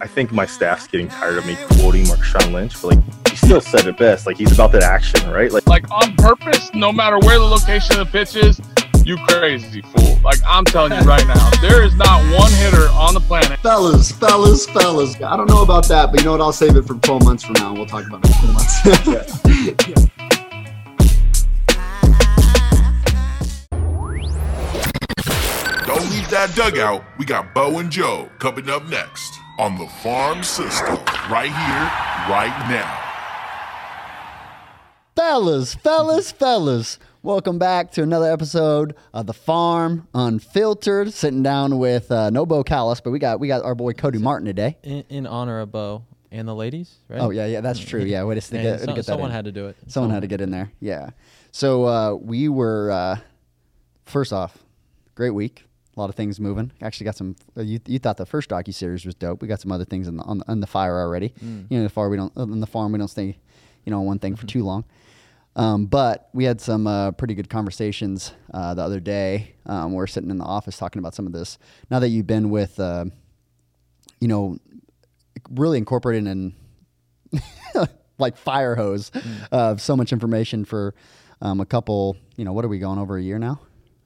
I think my staff's getting tired of me quoting Marshawn Lynch, but like he still said it best. Like he's about that action, right? Like like on purpose, no matter where the location of the pitch is, you crazy fool. Like I'm telling you right now, there is not one hitter on the planet. Fellas, fellas, fellas. I don't know about that, but you know what? I'll save it for 12 months from now and we'll talk about it in 12 months. Don't leave that dugout. We got Bo and Joe coming up next on the Farm System, right here, right now. fellas, fellas, fellas. Welcome back to another episode of the Farm Unfiltered. Sitting down with uh, no Bo Callis, but we got we got our boy Kodee Martin today. in, in honor of Bo and the ladies, right? Oh yeah, yeah, that's true. Yeah, way to, And get, way to get that someone in. had to do it. Someone had to get in there. Yeah. So uh, we were uh, first off, great week. A lot of things moving. Actually, got some. Uh, you, you thought the first docu series was dope. We got some other things in the, on, the, on the fire already. Mm. You know, the far we don't on the farm we don't stay, you know, on one thing Mm-hmm. for too long. Um, but we had some uh, pretty good conversations uh, the other day. Um, we're sitting in the office talking about some of this. Now that you've been with, uh, you know, really incorporating in like fire hose Mm. of so much information for um, a couple. You know, what are we going over a year now?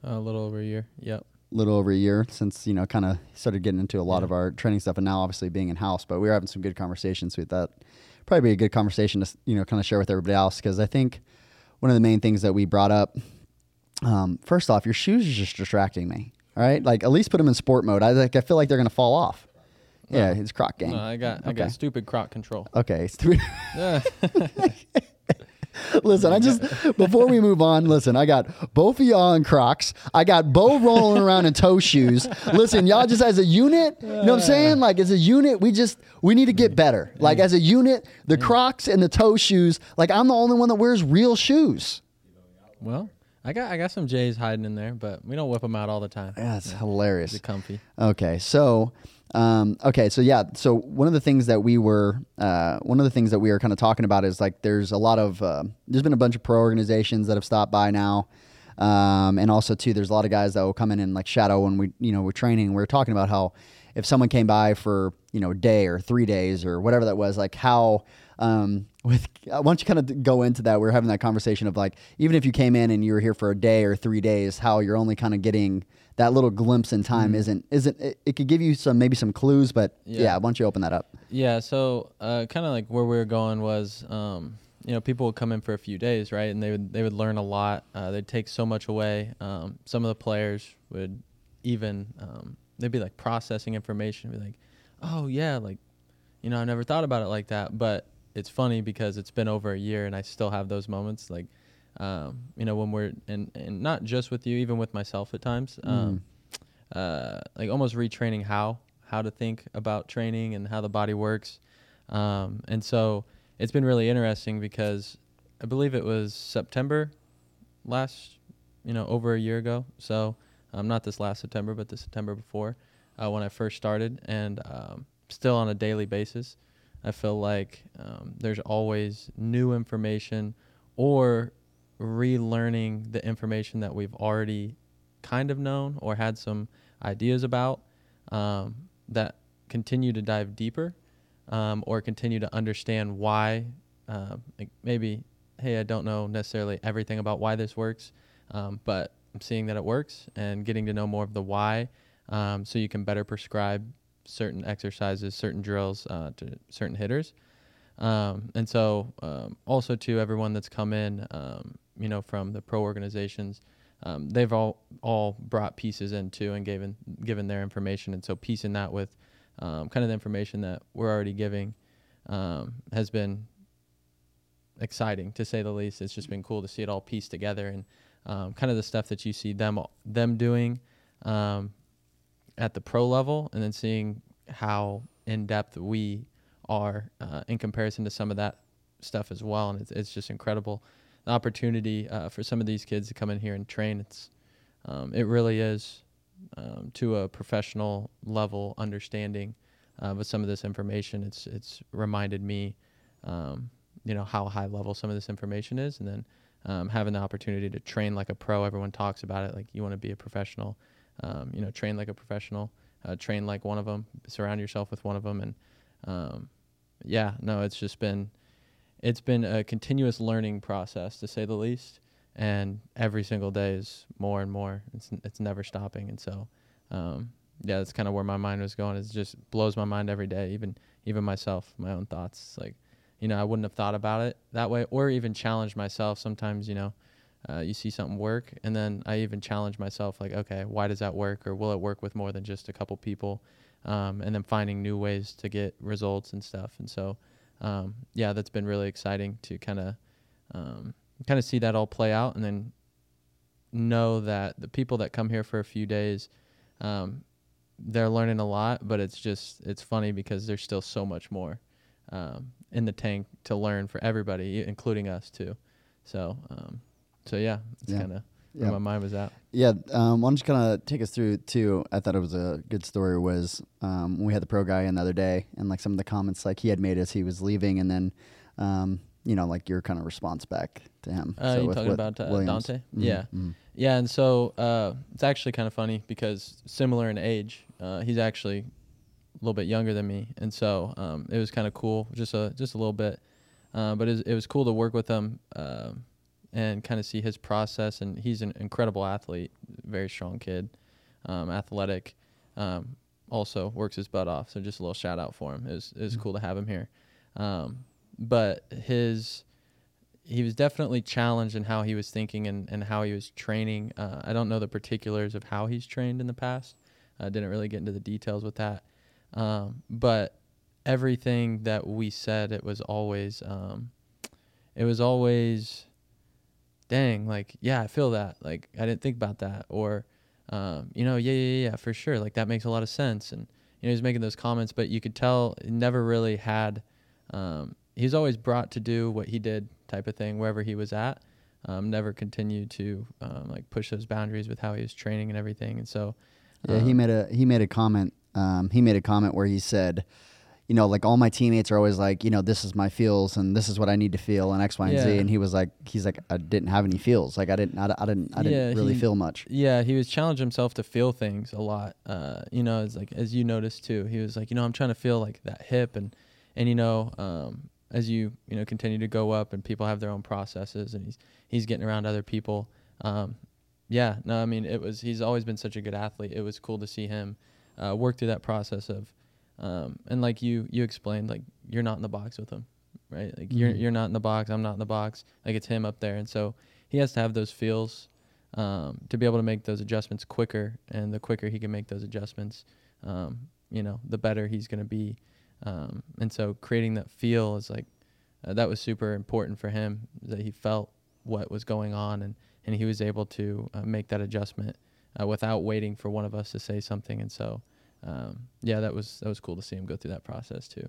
a little over a year. Yep. Little over a year since you know kind of started getting into a lot of our training stuff and now obviously being in house but we were having some good conversations with that. Probably be a good conversation to you know kind of share with everybody else because i think one of the main things that we brought up um, first off your shoes are just distracting me all right like at least put them in sport mode. I like i feel like they're gonna fall off. Yeah it's croc gang. No, I got I got stupid croc control. okay Yeah. Listen, I just before we move on, listen, I got both of y'all in Crocs. I got Bo rolling around in toe shoes. Listen, y'all just as a unit, you know what I'm saying? Like as a unit, we just we need to get better. Like as a unit, the Crocs and the toe shoes, like I'm the only one that wears real shoes. well, I got I got some J's hiding in there, but we don't whip them out all the time. Yeah, it's hilarious. They're comfy. Okay, so um, okay, so yeah, so one of the things that we were uh, one of the things that we were kind of talking about is like there's a lot of uh, there's been a bunch of pro organizations that have stopped by now, um, and also too there's a lot of guys that will come in and like shadow when we you know we're training. We're talking about how if someone came by for you know a day or three days or whatever that was, like how um, with uh, why don't you kind of go into that? We are having that conversation of like even if you came in and you were here for a day or three days, how you're only kind of getting that little glimpse in time isn't isn't it, it could give you some maybe some clues, but yeah, Yeah. why don't you open that up? Yeah, so uh, kind of like where we were going was, um, you know, people would come in for a few days, right, and they would they would learn a lot. Uh, they'd take so much away. Um, some of the players would even um, they'd be like processing information, be like, oh yeah, like, you know, I never thought about it like that. But it's funny because it's been over a year and I still have those moments, like, um, you know, when we're and and not just with you, even with myself at times. Um, uh, like almost retraining how how to think about training and how the body works. Um, and so it's been really interesting because I believe it was September last, you know, over a year ago. So um, not this last September, but the September before uh, when I first started, and um, still on a daily basis. I feel like um, there's always new information or relearning the information that we've already kind of known or had some ideas about um, that continue to dive deeper um, or continue to understand why uh, like maybe hey i don't know necessarily everything about why this works um, but i'm seeing that it works and getting to know more of the why um, so you can better prescribe certain exercises certain drills uh, to certain hitters. Um, and so um, also to everyone that's come in um, you know from the pro organizations um, they've all all brought pieces in too and given given their information. And so piecing that with um, kind of the information that we're already giving um, has been exciting to say the least. It's just been cool to see it all pieced together and um, kind of the stuff that you see them them doing um, at the pro level and then seeing how in depth we are uh, in comparison to some of that stuff as well. And it's, it's just incredible the opportunity uh, for some of these kids to come in here and train. It's um, it really is um, to a professional level understanding uh, with some of this information. It's it's reminded me um, you know how high level some of this information is. And then um, having the opportunity to train like a pro everyone talks about it like you want to be a professional um, you know train like a professional uh, train like one of them surround yourself with one of them and um, yeah, no, it's just been it's been a continuous learning process to say the least, and every single day is more and more. It's it's never stopping, and so um, yeah, that's kind of where my mind was going. It just blows my mind every day, even even myself, my own thoughts. Like, you know, I wouldn't have thought about it that way, or even challenged myself. Sometimes, you know, uh, you see something work, and then I even challenge myself, like, okay, why does that work, or will it work with more than just a couple people? Um, and then finding new ways to get results and stuff. And so, um, yeah, that's been really exciting to kind of um, kind of see that all play out, and then know that the people that come here for a few days, um, they're learning a lot. But it's just it's funny because there's still so much more um, in the tank to learn for everybody, including us too. So, um, so yeah, it's Yeah. kind of where Yeah. my mind was at. Yeah, um, why don't you kind of take us through too? I thought it was a good story. Was um, we had the pro guy in the other day, and like some of the comments like he had made as he was leaving, and then um, you know like your kind of response back to him. Uh, So you talking about uh. Dante? Mhm, Yeah, mhm. yeah. And so uh, it's actually kind of funny because similar in age, uh, he's actually a little bit younger than me, and so um, it was kind of cool, just a just a little bit. Uh, but it was, it was cool to work with him um, and kind of see his process. And he's an incredible athlete, very strong kid, um, athletic. Um, also works his butt off. So just a little shout out for him. It was it was cool to have him here. Um, but his he was definitely challenged in how he was thinking and, and how he was training. Uh, I don't know the particulars of how he's trained in the past. I didn't really get into the details with that. Um, but everything that we said, it was always, um, it was always, dang, like, yeah, I feel that. Like, I didn't think about that. Or, um, you know, yeah, yeah, yeah, for sure. Like, that makes a lot of sense. And, you know, he was making those comments, but you could tell he never really had, um, he's always brought to do what he did type of thing wherever he was at. Um, never continued to um, like push those boundaries with how he was training and everything. And so, Yeah, he um, made a he made a comment. Um, he made a comment where he said, you know, like all my teammates are always like, you know, this is my feels and this is what I need to feel and X, Y, and Z. And he was like, he's like, I didn't have any feels. Like I didn't, I, I didn't, I didn't Yeah, really he- feel much. Yeah, he was challenging himself to feel things a lot. Uh, you know, it's like as you noticed too. He was like, you know, I'm trying to feel like that hip and and you know, um, as you you know continue to go up and people have their own processes and he's he's getting around other people. Um, yeah, no, I mean it was he's always been such a good athlete. It was cool to see him uh, work through that process of um, and like you you explained like you're not in the box with him, right? Like you're Mhm. you're not in the box. I'm not in the box. Like it's him up there, and so he has to have those feels um, to be able to make those adjustments quicker. And the quicker he can make those adjustments, um, you know, the better he's going to be. Um, and so creating that feel is like uh, that was super important for him that he felt what was going on and and he was able to uh, make that adjustment uh, without waiting for one of us to say something. And so. Um, yeah, that was that was cool to see him go through that process too.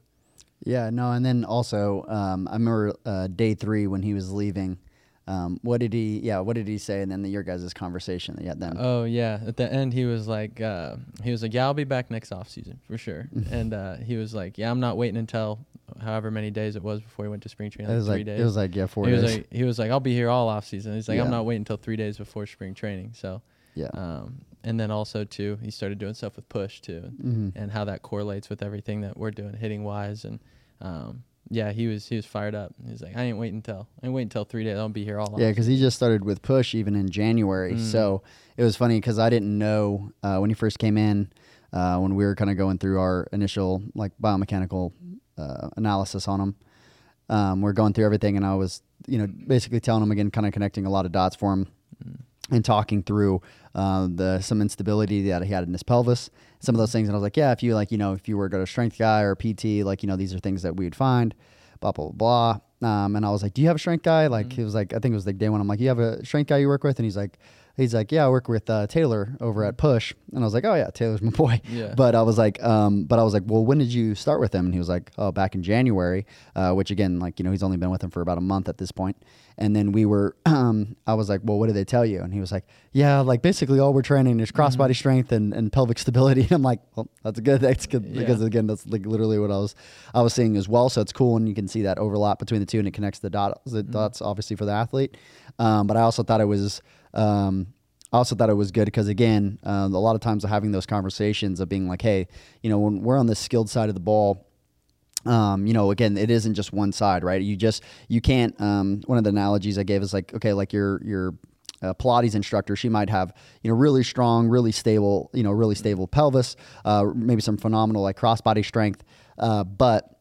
Yeah, no, and then also, um, I remember uh, day three when he was leaving. Um, what did he? Yeah, what did he say? And then the, your guys' conversation that you had then. Oh yeah, at the end he was like, uh, he was like, yeah, I'll be back next off season for sure. and uh, he was like, yeah, I'm not waiting until however many days it was before he went to spring training, it was three like days. it was like yeah, four he days. was like, he was like, I'll be here all off season. He's like, Yeah. I'm not waiting until three days before spring training. So, yeah, um, and then also too, he started doing stuff with push too, hmm and how that correlates with everything that we're doing hitting wise and. Um, yeah, he was he was fired up. He's like, I ain't waiting until I ain't waiting until three days. I'll be here all. yeah, because he just started with push even in January. Mm. So it was funny because I didn't know uh, when he first came in. Uh, when we were kind of going through our initial like biomechanical uh, analysis on him, um, we're going through everything, and I was you know basically telling him again, kind of connecting a lot of dots for him. Mm. And talking through uh, the some instability that he had in his pelvis, some of those things. And I was like, yeah, if you like, you know, if you were to go to a strength guy or PT, like, you know, these are things that we would find, blah blah blah. Um, and I was like, do you have a strength guy? Like, he was like, I think it was like day one. I'm like, you have a strength guy you work with? And he's like, he's like, yeah, I work with uh, Taylor over at Push. And I was like, oh yeah, Taylor's my boy. Yeah. But I was like, um, but I was like, well, when did you start with him? And he was like, oh, back in January, uh, which again, like, you know, he's only been with him for about a month at this point. And then we were, um, I was like, well, what did they tell you? And he was like, yeah, like basically all we're training is crossbody strength and, and pelvic stability. And I'm like, well, that's a good. That's good because again, that's like literally what I was, I was seeing as well. So it's cool and you can see that overlap between the two and it connects the dots, the dots obviously for the athlete. Um, but I also thought it was, um, I also thought it was good because again, uh, a lot of times having those conversations of being like, hey, you know, when we're on the skilled side of the ball, um, you know, again, it isn't just one side, right? You just you can't. Um, one of the analogies I gave is like, okay, like your your uh, Pilates instructor, she might have you know really strong, really stable, you know, really stable pelvis, uh, maybe some phenomenal like crossbody strength, uh, but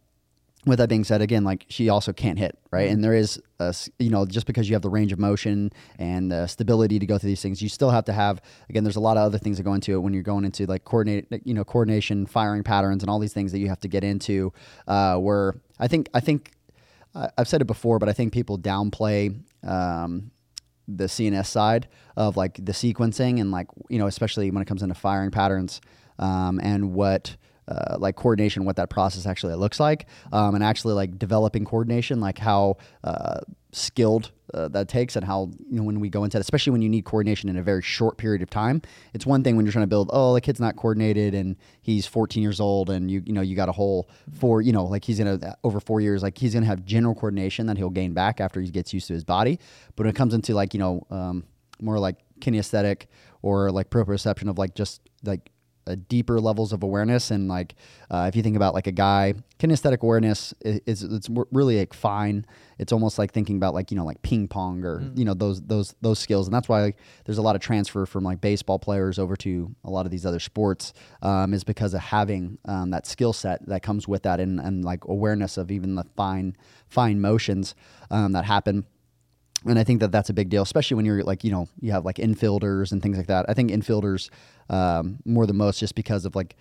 with that being said, again, like she also can't hit, right? And there is, a, you know, just because you have the range of motion and the stability to go through these things, you still have to have. Again, there's a lot of other things that go into it when you're going into like coordinate, you know, coordination, firing patterns, and all these things that you have to get into. Uh, where I think, I think, I've said it before, but I think people downplay. Um, the CNS side of like the sequencing and like you know especially when it comes into firing patterns um, and what uh, like coordination what that process actually looks like um, and actually like developing coordination like how uh, skilled uh, that takes and how you know when we go into it especially when you need coordination in a very short period of time. It's one thing when you're trying to build oh the kid's not coordinated and he's 14 years old and you you know you got a whole four you know like he's gonna over four years like he's gonna have general coordination that he'll gain back after he gets used to his body. But when it comes into like you know um, more like kinesthetic or like proprioception of like just like uh, deeper levels of awareness. And like uh, if you think about like a guy kinesthetic awareness is, is it's really like fine. It's almost like thinking about like you know like ping pong or you know those those those skills. And that's why like, there's a lot of transfer from like baseball players over to a lot of these other sports um, is because of having um, that skill set that comes with that and, and like awareness of even the fine fine motions um, that happen and I think that that's a big deal, especially when you're like, you know, you have like infielders and things like that. I think infielders um, more than most just because of like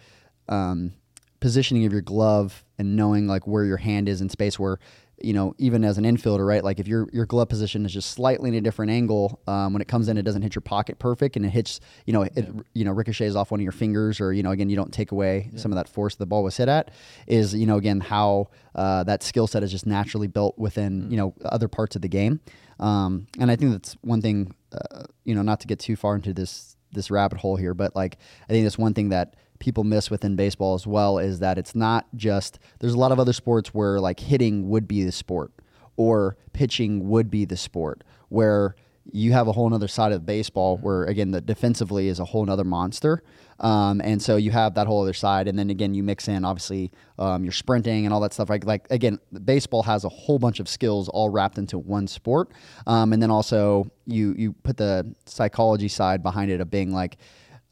um, positioning of your glove and knowing like where your hand is in space. Where you know, even as an infielder, right? Like if your your glove position is just slightly in a different angle, um, when it comes in, it doesn't hit your pocket perfect, and it hits, you know, it you know ricochets off one of your fingers, or you know, again, you don't take away some of that force the ball was hit at. Is you know, again, how uh, that skill set is just naturally built within you know other parts of the game. Um, and I think that's one thing, uh, you know, not to get too far into this this rabbit hole here, but like I think that's one thing that people miss within baseball as well is that it's not just there's a lot of other sports where like hitting would be the sport or pitching would be the sport where you have a whole nother side of baseball where again the defensively is a whole nother monster um, and so you have that whole other side and then again you mix in obviously um, your sprinting and all that stuff like like again baseball has a whole bunch of skills all wrapped into one sport um, and then also you you put the psychology side behind it of being like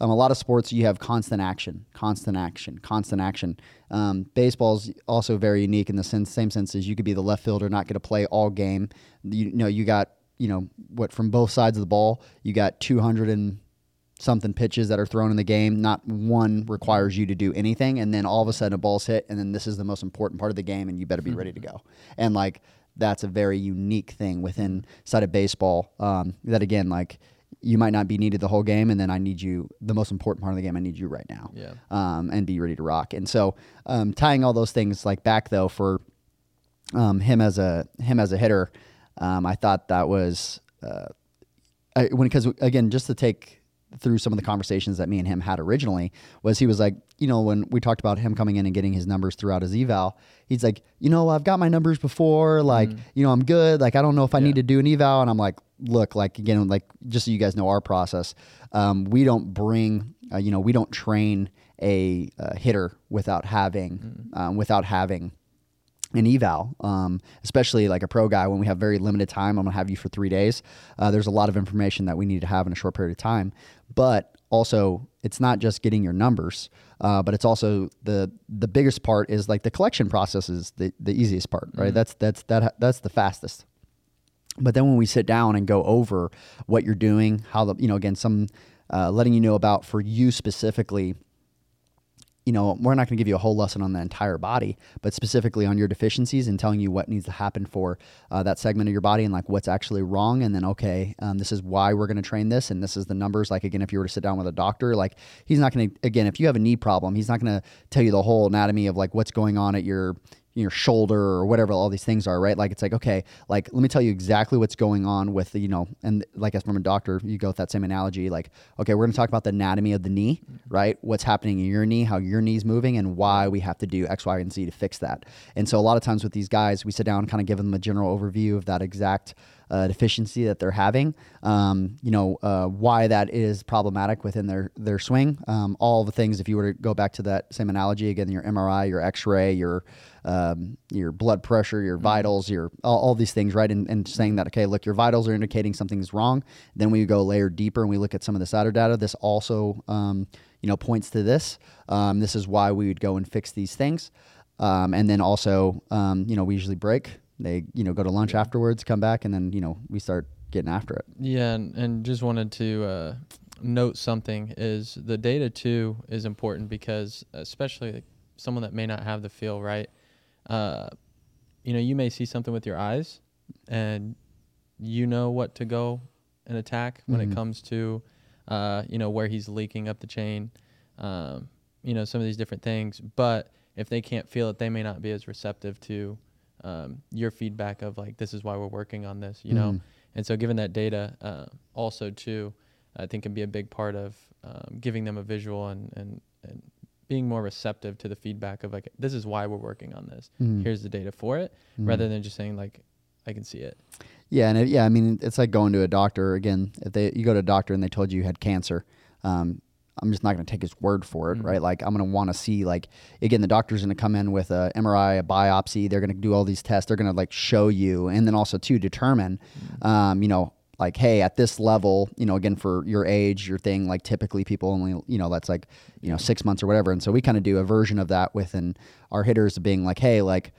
um, a lot of sports you have constant action, constant action, constant action. Um, baseball's also very unique in the sense, same sense as you could be the left fielder, not going to play all game. You, you know, you got you know what from both sides of the ball. You got 200 and something pitches that are thrown in the game. Not one requires you to do anything, and then all of a sudden a ball's hit, and then this is the most important part of the game, and you better be ready to go. And like that's a very unique thing within side of baseball. Um, that again, like you might not be needed the whole game, and then I need you. The most important part of the game, I need you right now. Yeah. Um, and be ready to rock. And so um, tying all those things like back though for um, him as a him as a hitter, um, I thought that was uh, I, when because again just to take through some of the conversations that me and him had originally was he was like you know when we talked about him coming in and getting his numbers throughout his eval he's like you know I've got my numbers before like you know I'm good. Like I don't know if I need to do an eval. And I'm like look like again like just so you guys know our process um, we don't bring uh, you know we don't train a, uh hitter without having um, without having an eval, um, especially like a pro guy. When we have very limited time, I'm gonna have you for three days. Uh, there's a lot of information that we need to have in a short period of time, but also it's not just getting your numbers, uh, but it's also the the biggest part is like the collection process is the the easiest part, right? That's that's that that's the fastest. But then when we sit down and go over what you're doing, how the you know again some uh, letting you know about for you specifically you know, we're not going to give you a whole lesson on the entire body, but specifically on your deficiencies and telling you what needs to happen for uh, that segment of your body and like what's actually wrong. And then, okay, um, this is why we're going to train this. And this is the numbers. Like, again, if you were to sit down with a doctor, like, he's not going to, again, if you have a knee problem, he's not going to tell you the whole anatomy of like what's going on at your, your shoulder or whatever all these things are, right? Like it's like, okay, like let me tell you exactly what's going on with the, you know, and like as from a doctor, you go with that same analogy, like, okay, we're gonna talk about the anatomy of the knee, right? What's happening in your knee, how your knee's moving, and why we have to do X, Y, and Z to fix that. And so a lot of times with these guys, we sit down kind of give them a general overview of that exact uh, deficiency that they're having. Um, you know uh, why that is problematic within their their swing. Um, all the things. If you were to go back to that same analogy again, your MRI, your X-ray, your um, your blood pressure, your vitals, your all, all these things, right? And, and saying that okay, look, your vitals are indicating something's wrong. Then we go layer deeper and we look at some of this outer data. This also um, you know points to this. Um, this is why we would go and fix these things. Um, and then also, um, you know, we usually break. They, you know, go to lunch afterwards, come back, and then, you know, we start getting after it. Yeah, and, and just wanted to uh, note something is the data too is important because especially someone that may not have the feel right, uh, you know, you may see something with your eyes, and you know what to go and attack when Mhm. it comes to, uh, you know, where he's leaking up the chain, um, you know, some of these different things. But if they can't feel it, they may not be as receptive to um, your feedback of like, this is why we're working on this, you know. Mhm. And so, given that data, uh, also too, I think can be a big part of um, giving them a visual and, and and being more receptive to the feedback of like, this is why we're working on this. Mhm. Here's the data for it, rather than just saying like, I can see it. Yeah, and it, yeah, I mean, it's like going to a doctor again. If they you go to a doctor and they told you you had cancer, um, I'm just not going to take his word for it, Mhm. right? Like I'm going to want to see like again, the doctor's going to come in with a MRI, a biopsy. They're going to do all these tests. They're going to like show you, and then also to determine, um, you know. Like, hey, at this level, you know, again for your age, your thing, like typically people only, you know, that's like, you know, six months or whatever. And so we kind of do a version of that within our hitters being like, hey, like,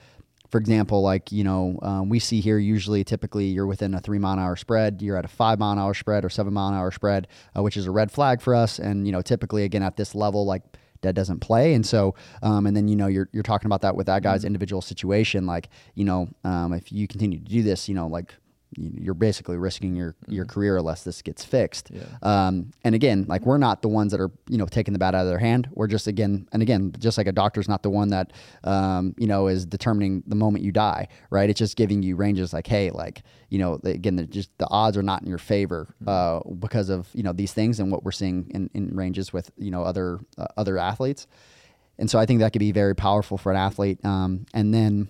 for example, like you know, um, we see here usually, typically, you're within a three mile an hour spread. You're at a five mile an hour spread or seven mile an hour spread, uh, which is a red flag for us. And you know, typically, again, at this level, like that doesn't play. And so, um, and then you know, you're you're talking about that with that guy's individual situation. Like you know, um, if you continue to do this, you know, like you're basically risking your your career unless this gets fixed. Yeah. Um, and again, like we're not the ones that are you know taking the bat out of their hand. We're just again and again, just like a doctor's not the one that um, you know is determining the moment you die, right? It's just giving you ranges like, hey, like you know, again, the, just the odds are not in your favor uh, because of you know these things and what we're seeing in, in ranges with you know other uh, other athletes. And so I think that could be very powerful for an athlete. Um, and then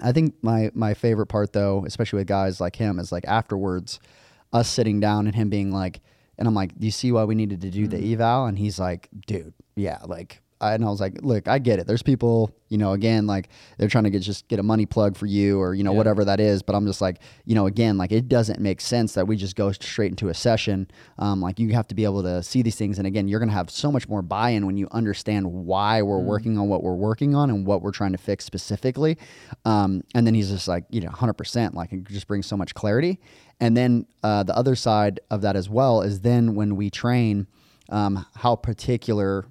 I think my my favorite part though, especially with guys like him, is like afterwards, us sitting down and him being like, and I'm like, do you see why we needed to do the mm-hmm. eval? And he's like, dude, yeah, like. I, and I was like, look, I get it. There's people, you know, again, like they're trying to get just get a money plug for you or, you know, Yeah. whatever that is. But I'm just like, you know, again, like it doesn't make sense that we just go straight into a session. Um, like you have to be able to see these things. And again, you're going to have so much more buy in when you understand why we're working on what we're working on and what we're trying to fix specifically. Um, and then he's just like, you know, 100%, like it just brings so much clarity. And then uh, the other side of that as well is then when we train, um, how particular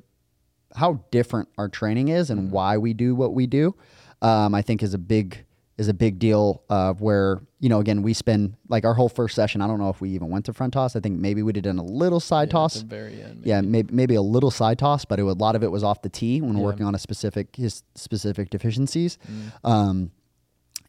how different our training is and why we do what we do, um, I think is a big is a big deal. Of where you know, again, we spend like our whole first session. I don't know if we even went to front toss. I think maybe we did in a little side Yeah, toss. very end. Yeah, maybe maybe a little side toss, but it, a lot of it was off the tee when Yeah. working on a specific his specific deficiencies. Mm. Um,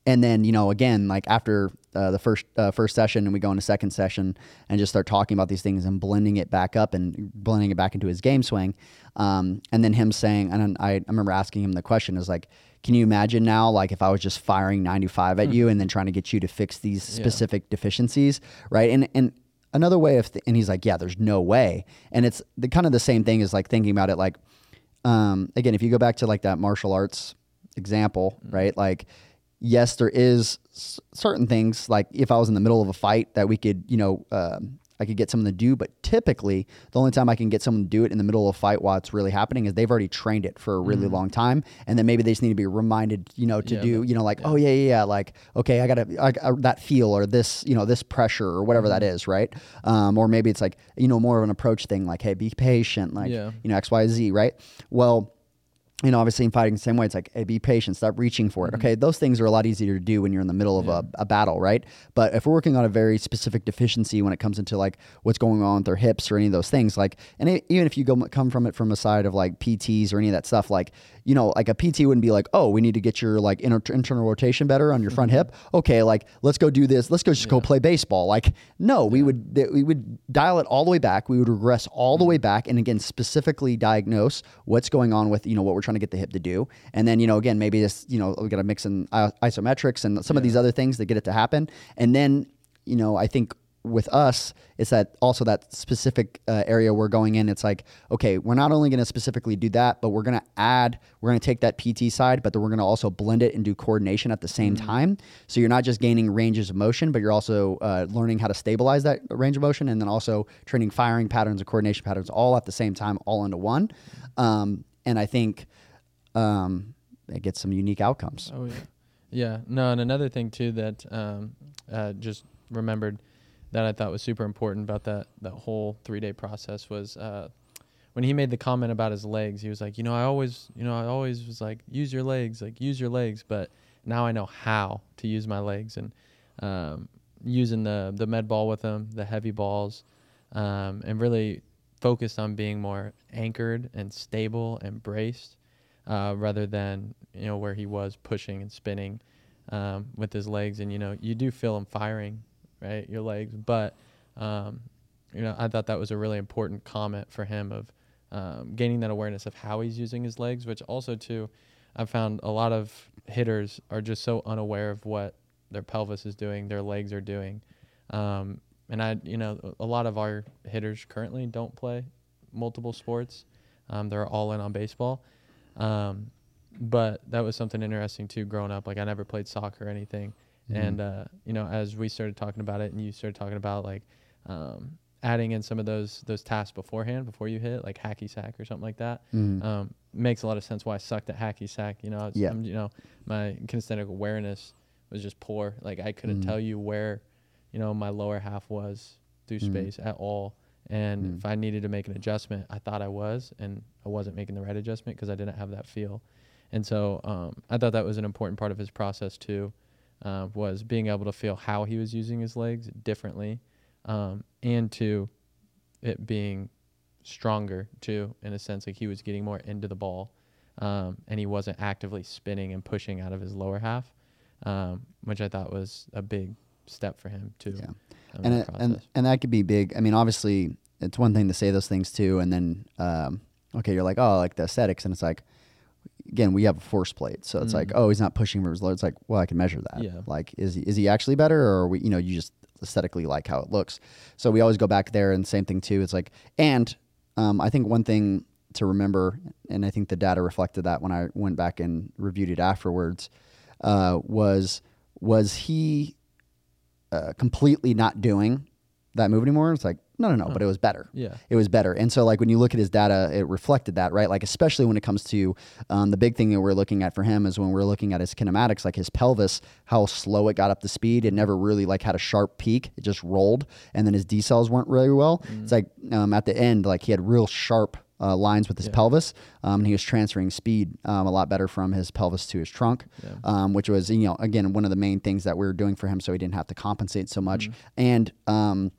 and then you know again like after uh, the first uh, first session and we go into second session and just start talking about these things and blending it back up and blending it back into his game swing um, and then him saying and I, I remember asking him the question is like can you imagine now like if i was just firing 95 at you and then trying to get you to fix these specific deficiencies right? And and another way of th- and he's like yeah there's no way. And it's the kind of the same thing as like thinking about it like um, again if you go back to like that martial arts example right? Like yes, there is s- certain things like if I was in the middle of a fight that we could, you know, um, I could get someone to do. But typically, the only time I can get someone to do it in the middle of a fight while it's really happening is they've already trained it for a really long time, and then maybe they just need to be reminded, you know, to Yeah, do, you know, like oh yeah, yeah, yeah, like okay, I gotta I, I, that feel or this, you know, this pressure or whatever that is, right? Um, or maybe it's like you know more of an approach thing, like hey, be patient, like Yeah. you know X, Y, Z, right? Well you know, obviously in fighting the same way, it's like, hey, be patient, stop reaching for it. Mm-hmm. Okay, those things are a lot easier to do when you're in the middle of a, a battle, right? But if we're working on a very specific deficiency when it comes into like what's going on with their hips or any of those things, like, and it, even if you go come from it from a side of like PTs or any of that stuff, like, you know, like a PT wouldn't be like, oh, we need to get your like inter- internal rotation better on your front Mm-hmm. hip. Okay, like let's go do this. Let's go just go play baseball. Like, no, we would th- we would dial it all the way back. We would regress all the Mm-hmm. way back, and again, specifically diagnose what's going on with you know what we're trying to get the hip to do, and then you know again maybe this you know we got to mix in isometrics and some of these other things that get it to happen, and then you know, I think with us, it's that also that specific uh, area we're going in. It's like, okay, we're not only going to specifically do that, but we're going to add, we're going to take that PT side, but then we're going to also blend it and do coordination at the same time. So you're not just gaining ranges of motion, but you're also uh, learning how to stabilize that range of motion, and then also training firing patterns and coordination patterns all at the same time, all into one. Um, and I think um, it gets some unique outcomes. Oh yeah, yeah. No, and another thing too that um, uh, just remembered that I thought was super important about that that whole three day process was uh, when he made the comment about his legs. He was like, you know, I always, you know, I always was like, use your legs, like use your legs, but now I know how to use my legs and um, using the the med ball with him, the heavy balls, um, and really focused on being more anchored and stable and braced uh, rather than you know where he was pushing and spinning um, with his legs. And you know you do feel him firing, right, your legs. But um, you know I thought that was a really important comment for him of um, gaining that awareness of how he's using his legs, which also too I found a lot of hitters are just so unaware of what their pelvis is doing, their legs are doing. Um, and I, you know, a lot of our hitters currently don't play multiple sports. Um, they're all in on baseball. Um, but that was something interesting too. Growing up, like I never played soccer or anything, and uh, you know, as we started talking about it, and you started talking about like um, adding in some of those those tasks beforehand before you hit, like hacky sack or something like that, um, makes a lot of sense. Why I sucked at hacky sack. You know, was, Yeah. You know, my kinesthetic awareness was just poor. Like I couldn't tell you where, you know, my lower half was through space at all. And if I needed to make an adjustment, I thought I was, and I wasn't making the right adjustment because I didn't have that feel. And so um, I thought that was an important part of his process too, uh, was being able to feel how he was using his legs differently, um, and to it being stronger too, in a sense, like he was getting more into the ball, um, and he wasn't actively spinning and pushing out of his lower half, um, which I thought was a big step for him too. Yeah. um, and it, that and and that could be big. I mean, obviously, it's one thing to say those things too, and then um, okay, you're like, oh, like the aesthetics, and it's like, again, we have a force plate, so it's like, oh, he's not pushing for his load. It's like, well, I can measure that. Mm. Yeah. Like, is he is he actually better, or are we, you know, you just aesthetically like how it looks. So we always go back there, and same thing too. It's like, and um, I think one thing to remember, and I think the data reflected that when I went back and reviewed it afterwards, uh, was was he uh, completely not doing that move anymore. It's like, no, no, no, but it was better. Yeah. It was better. And so, like, when you look at his data, it reflected that, right? Like, especially when it comes to um, the big thing that we're looking at for him is when we're looking at his kinematics, like his pelvis, how slow it got up to speed. It never really, like, had a sharp peak. It just rolled. And then his decels weren't really well. It's like um, at the end, like, he had real sharp uh, lines with his pelvis, um, and he was transferring speed um, a lot better from his pelvis to his trunk, um, which was you know again one of the main things that we were doing for him, so he didn't have to compensate so much. And um,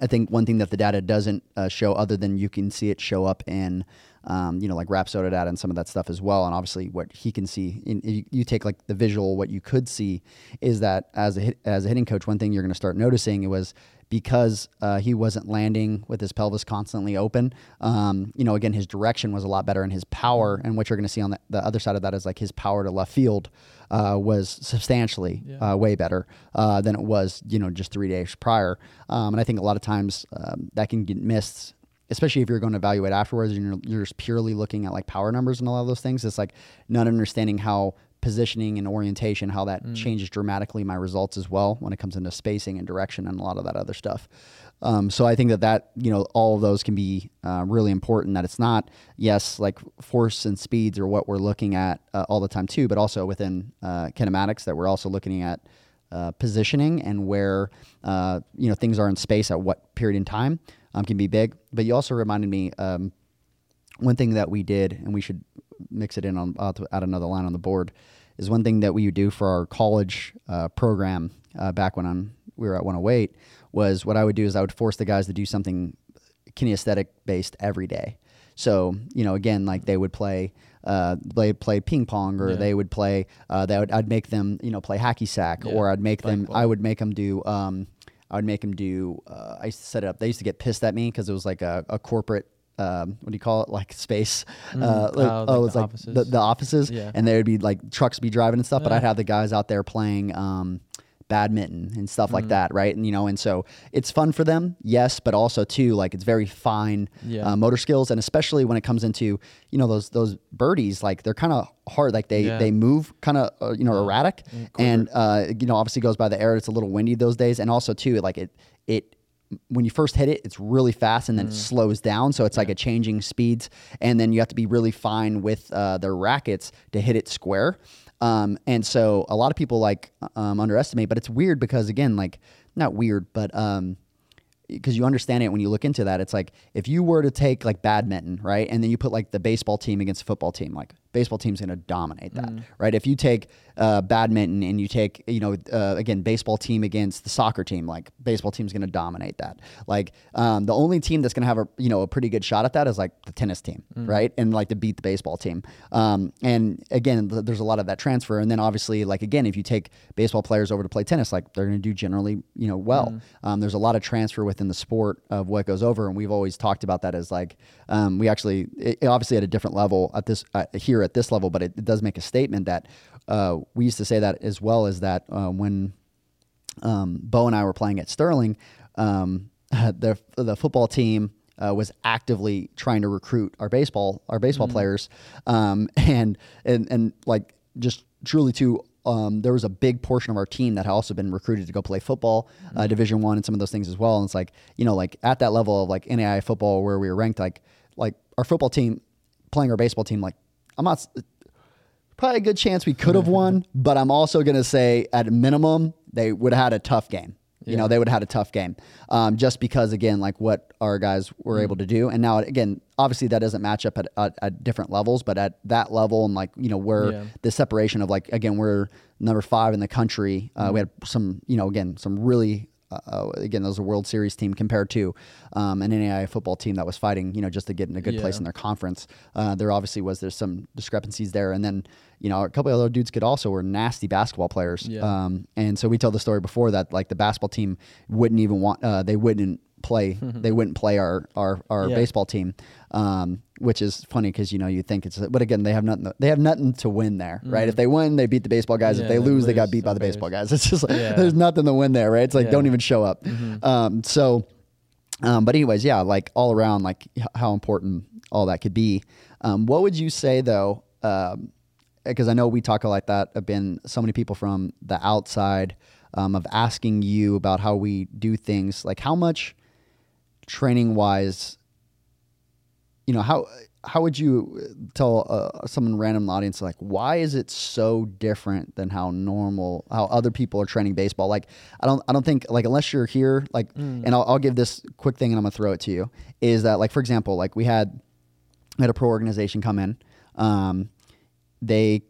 I think one thing that the data doesn't uh, show, other than you can see it show up in, um, you know, like Rapsodo data and some of that stuff as well, and obviously what he can see. In, you, you take like the visual, what you could see is that as a hit, as a hitting coach, one thing you're going to start noticing was because uh, he wasn't landing with his pelvis constantly open. Um, you know, again, his direction was a lot better, and his power, and what you're going to see on the, the other side of that is like his power to left field uh, was substantially uh, way better uh, than it was, you know, just three days prior. Um, and I think a lot of times um, that can get missed. Especially if you're going to evaluate afterwards and you're, you're just purely looking at like power numbers and a lot of those things, it's like not understanding how positioning and orientation, how that changes dramatically my results as well when it comes into spacing and direction and a lot of that other stuff. Um, so I think that that you know all of those can be uh, really important. That it's not yes like force and speeds are what we're looking at uh, all the time too, but also within uh, kinematics that we're also looking at uh, positioning and where uh, you know things are in space at what period in time um, can be big. But you also reminded me um, one thing that we did, and we should mix it in on uh, add another line on the board, is one thing that we would do for our college uh, program uh, back when I'm, we were at 108 was what I would do is I would force the guys to do something kinesthetic based every day. So you know, again, like they would play, uh, they play ping pong, or Yeah. they would play. Uh, they would, I'd make them, you know, play hacky sack, Yeah, or I'd make them. ball. I would make them do. Um, I would make them do. Uh, I used to set it up. They used to get pissed at me because it was like a, a corporate. Um, what do you call it? Like space. Uh, Oh, like- oh, the it's like offices? the, the offices, Yeah. and there would be like trucks be driving and stuff. But I'd have the guys out there playing um, badminton and stuff Mm. like that, right? And you know, and so it's fun for them, yes, but also too like it's very fine Yeah. uh, motor skills, and especially when it comes into you know those those birdies, like they're kind of hard, like they Yeah. they move kind of uh, you know erratic, and uh, you know obviously goes by the air. It's a little windy those days, and also too like it it when you first hit it, it's really fast and then it slows down. So it's like a changing speeds. And then you have to be really fine with uh, the rackets to hit it square. Um, and so a lot of people like um, underestimate, but it's weird because again, like not weird, but um, because you understand it when you look into that. It's like if you were to take like badminton, right, and then you put like the baseball team against a football team, like baseball team's going to dominate that, right? If you take uh, badminton and you take, you know, uh, again, baseball team against the soccer team, like baseball team's going to dominate that. Like um, the only team that's going to have a you know a pretty good shot at that is like the tennis team, right, and like to beat the baseball team. Um, and again, th- there's a lot of that transfer, and then obviously, like again, if you take baseball players over to play tennis, like they're going to do generally, you know, well. Um, there's a lot of transfer within the sport of what goes over, and we've always talked about that as like um, we actually it, it obviously at a different level at this uh, here at this level, but it, it does make a statement that uh, we used to say that as well as that uh, when um, Bo and I were playing at Sterling, um, the the football team uh, was actively trying to recruit our baseball our baseball players, um, and and and like just truly to. Um, there was a big portion of our team that had also been recruited to go play football, uh, Division One, and some of those things as well. And it's like you know, like at that level of like NAI football where we were ranked, like like our football team playing our baseball team, like I'm not probably a good chance we could have won, but I'm also going to say at minimum they would have had a tough game. You know, they would have had a tough game um, just because, again, like what our guys were able to do. And now, again, obviously that doesn't match up at, at, at different levels, but at that level and like, you know, where Yeah. the separation of like, again, we're number five in the country. Uh, We had some, you know, again, some really uh, uh, again, that was a World Series team compared to um, an NAIA football team that was fighting, you know, just to get in a good place in their conference. Uh, there obviously was there's some discrepancies there, and then you know a couple of other dudes could also were nasty basketball players. Yeah. Um, and so we told the story before that like the basketball team wouldn't even want uh, they wouldn't play they wouldn't play our our, our Yeah. baseball team, um, which is funny because you know you think it's but again they have nothing they have nothing to win there, right? If they win, they beat the baseball guys. if they they lose, they got beat by the baseball guys. It's just like, Yeah. there's nothing to win there, right? It's like Yeah. don't even show up. Um, so, um, but anyways, yeah, like all around, like how important all that could be. Um, what would you say though? Um because I know we talk like that. Have been so many people from the outside um, of asking you about how we do things. Like how much training wise you know how how would you tell uh, someone random in the audience like why is it so different than how normal how other people are training baseball? Like i don't i don't think like unless you're here like and I'll, I'll give this quick thing and i'm gonna throw it to you is that like for example like we had we had a pro organization come in um, they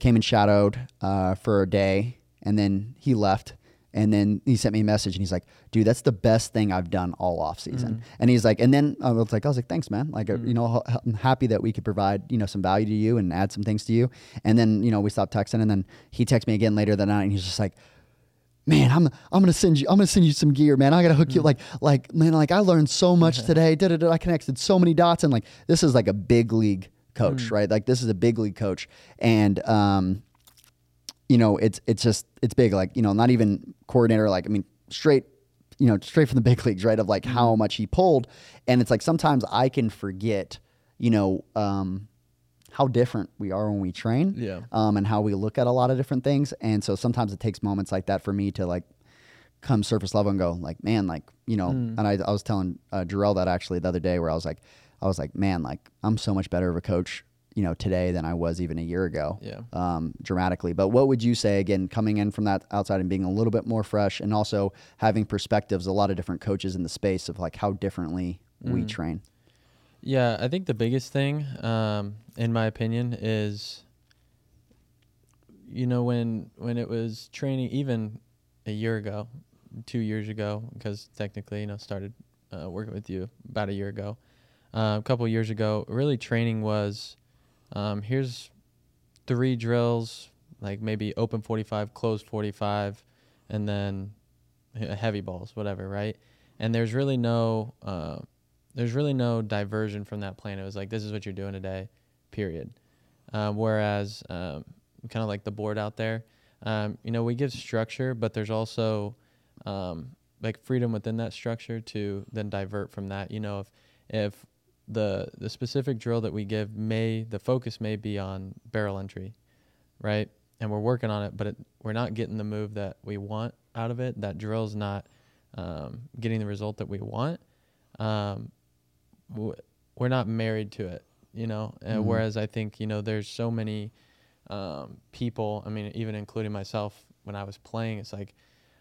came and shadowed uh, for a day and then he left and then he sent me a message and he's like dude that's the best thing i've done all off season. And he's like and then i was like i was like thanks man. Like uh, you know I'm happy that we could provide you know some value to you and add some things to you. And then you know we stopped texting and then he texted me again later that night and he's just like man, I'm I'm gonna send you I'm gonna send you some gear, man. I gotta hook you like like man, like I learned so much today. Da, da, da, I connected so many dots. And like this is like a big league coach, right? Like this is a big league coach. And um, you know, it's it's just it's big, like, you know, not even coordinator, like I mean, straight you know, straight from the big leagues, right? Of like how much he pulled. And it's like sometimes I can forget, you know, um, how different we are when we train Yeah. um, and how we look at a lot of different things. And so sometimes it takes moments like that for me to like come surface level and go like, man, like, you know, Mm. and I, I was telling uh, Jarrell that actually the other day where I was like, I was like, man, like I'm so much better of a coach, you know, today than I was even a year ago. Yeah. Um, dramatically. But what would you say again, coming in from that outside and being a little bit more fresh and also having perspectives, a lot of different coaches in the space of like how differently we Mm. train. Yeah, I think the biggest thing, um, in my opinion, is you know when when it was training, even a year ago, two years ago, because technically, you know, started uh, working with you about a year ago. Uh, a couple years ago, really training was um, here's three drills, like maybe open 45, closed 45, and then heavy balls, whatever, right? And there's really no uh, there's really no diversion from that plan. It was like this is what you're doing today, period. Um, whereas um, kind of like the board out there, um, you know, we give structure, but there's also um, like freedom within that structure to then divert from that. You know, if if the the specific drill that we give may the focus may be on barrel entry, right? And we're working on it, but it, we're not getting the move that we want out of it. That drill's not um, getting the result that we want. Um, w- we're not married to it, you know. And Mhm. Whereas I think you know there's so many um, people. I mean, even including myself when I was playing, it's like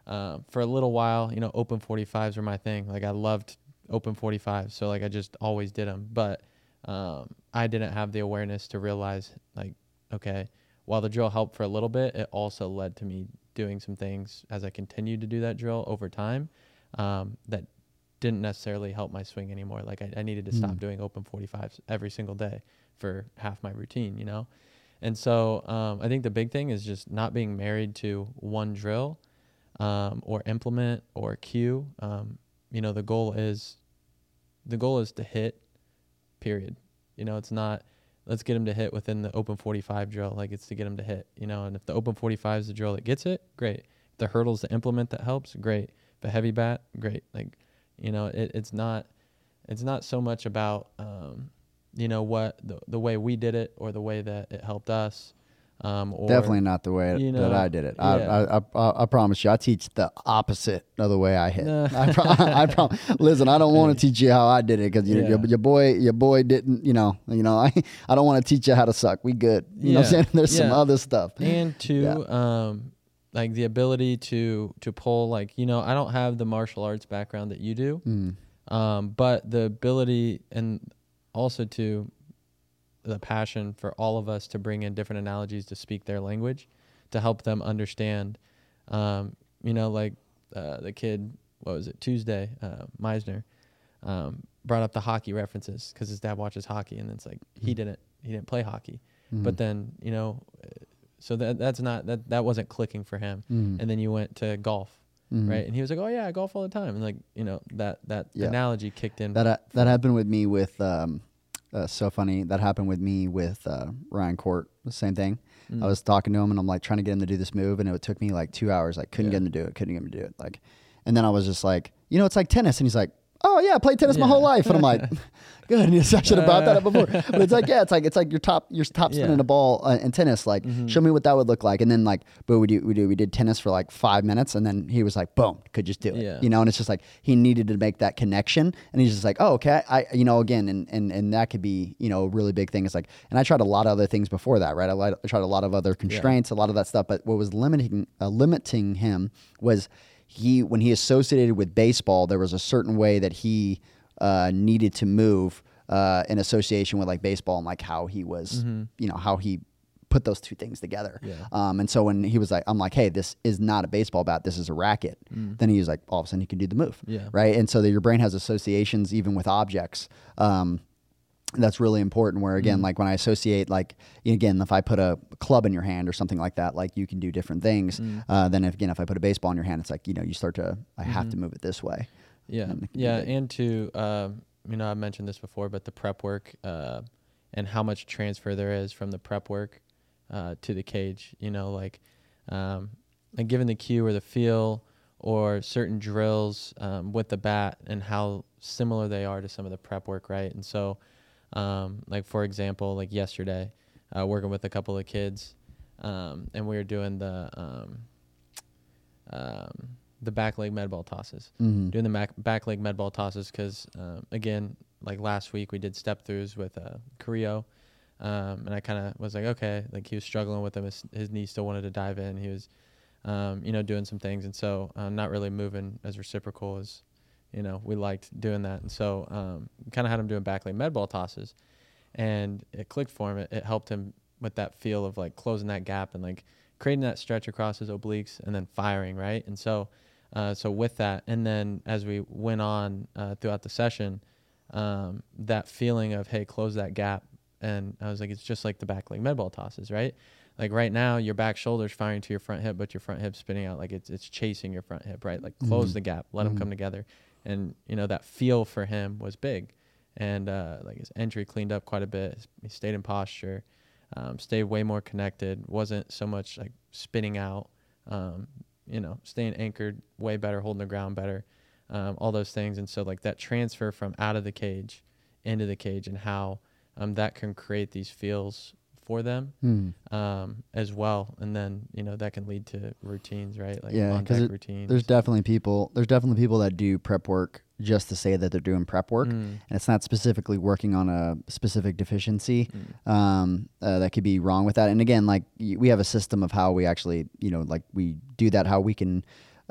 um, for a little while, you know, open 45s were my thing. Like I loved open 45 so like I just always did them. But um, I didn't have the awareness to realize like, okay, while the drill helped for a little bit, it also led to me doing some things as I continued to do that drill over time um, that didn't necessarily help my swing anymore. Like I, I needed to stop Mm. doing open 45s every single day for half my routine, you know? And so um, I think the big thing is just not being married to one drill um, or implement or cue. Um, you know, the goal is the goal is to hit. Period. You know, it's not let's get him to hit within the open 45 drill. Like it's to get him to hit. You know, and if the open 45 is the drill that gets it, great. If the hurdles to implement that helps, great. If a heavy bat, great. Like, you know, it, it's not it's not so much about um, you know what the the way we did it or the way that it helped us. Um, or Definitely not the way you that I did it. yeah. I, I, I, I promise you, I teach the opposite of the way I hit. I, pro- I prom- listen. I don't want to teach you how I did it because your, your Yeah. your boy your boy didn't. You know. You know. I I don't want to teach you how to suck. We good. You know what I'm saying? There's some other stuff. and two um like the ability to to pull like you know i don't have the martial arts background that you do Mm. um but the ability and also to the passion for all of us to bring in different analogies to speak their language to help them understand um you know like uh, the kid what was it tuesday uh meisner um brought up the hockey references because his dad watches hockey and it's like he didn't he didn't play hockey. But then you know uh, so that that's not that that wasn't clicking for him. Mm. and then you went to golf Mhm. right? And he was like oh yeah i golf all the time. And like you know that that Yeah. analogy kicked in That ha- that happened with me with um, uh, so funny. That happened with me with uh, Ryan Court. The same thing. Mm. I was talking to him and I'm like trying to get him to do this move, and it took me like two hours. I couldn't Yeah. get him to do it. Couldn't get him to do it. Like, and then I was just like, you know, it's like tennis, and he's like. Oh yeah, I played tennis my whole life, and I'm like, good. I should have brought that up before. But it's like, yeah, it's like it's like your top, your top spinning Yeah. a ball uh, in tennis. Like, Mhm. show me what that would look like. And then like, but we do, we do, we did tennis for like five minutes, and then he was like, boom, could just do it. Yeah. You know, and it's just like he needed to make that connection, and he's just like, oh, okay, I, you know, again, and and and that could be, you know, a really big thing. It's like, and I tried a lot of other things before that, right? I, I tried a lot of other constraints, a lot of that stuff, but what was limiting, uh, limiting him was he when he associated with baseball, there was a certain way that he uh, needed to move uh, in association with like baseball and like how he was, you know, how he put those two things together. Yeah. Um, and so when he was like, I'm like, hey, this is not a baseball bat, this is a racket. Then he was like, all of a sudden he can do the move. Yeah. Right. And so that your brain has associations even with objects. Um, that's really important where again like when i associate like again if i put a club in your hand or something like that like you can do different things uh, then if, again if i put a baseball in your hand it's like you know you start to i have to move it this way. Yeah, and it can be yeah, and to um, you know, I mentioned this before, but the prep work uh, and how much transfer there is from the prep work uh, to the cage. You know, like um, like given the cue or the feel or certain drills um, with the bat and how similar they are to some of the prep work, right? And so, um, like for example, like yesterday, uh, working with a couple of kids, um, and we were doing the um, um, the back leg med ball tosses Mhm. doing the back, back leg med ball tosses because um, again like last week we did step throughs with uh, Carrillo um, and I kind of was like okay like he was struggling with them his, his knee still wanted to dive in he was um, you know doing some things and so um, not really moving as reciprocal as you know we liked doing that and so um, kind of had him doing back leg med ball tosses and it clicked for him it, it helped him with that feel of like closing that gap and like creating that stretch across his obliques and then firing right and so uh, so with that, and then as we went on uh, throughout the session, um, that feeling of hey, close that gap, and I was like, it's just like the back leg med ball tosses, right? Like right now, your back shoulder's firing to your front hip, but your front hip's spinning out, like it's it's chasing your front hip, right? Like close Mhm. the gap, let them Mhm. come together, and you know that feel for him was big, and uh, like his entry cleaned up quite a bit. He stayed in posture, um, stayed way more connected, wasn't so much like spinning out um, you know, staying anchored way better, holding the ground better, um, all those things. And so like that transfer from out of the cage into the cage and how um, that can create these feels for them Hmm. um, as well. And then, you know, that can lead to routines, right? Like Yeah, on 'cause deck it- routines. There's definitely people. There's definitely people that do prep work just to say that they're doing prep work, Mm. and it's not specifically working on a specific deficiency. Mm. Um, uh, that could be wrong with that. And again, like y- we have a system of how we actually, you know, like we do that. How we can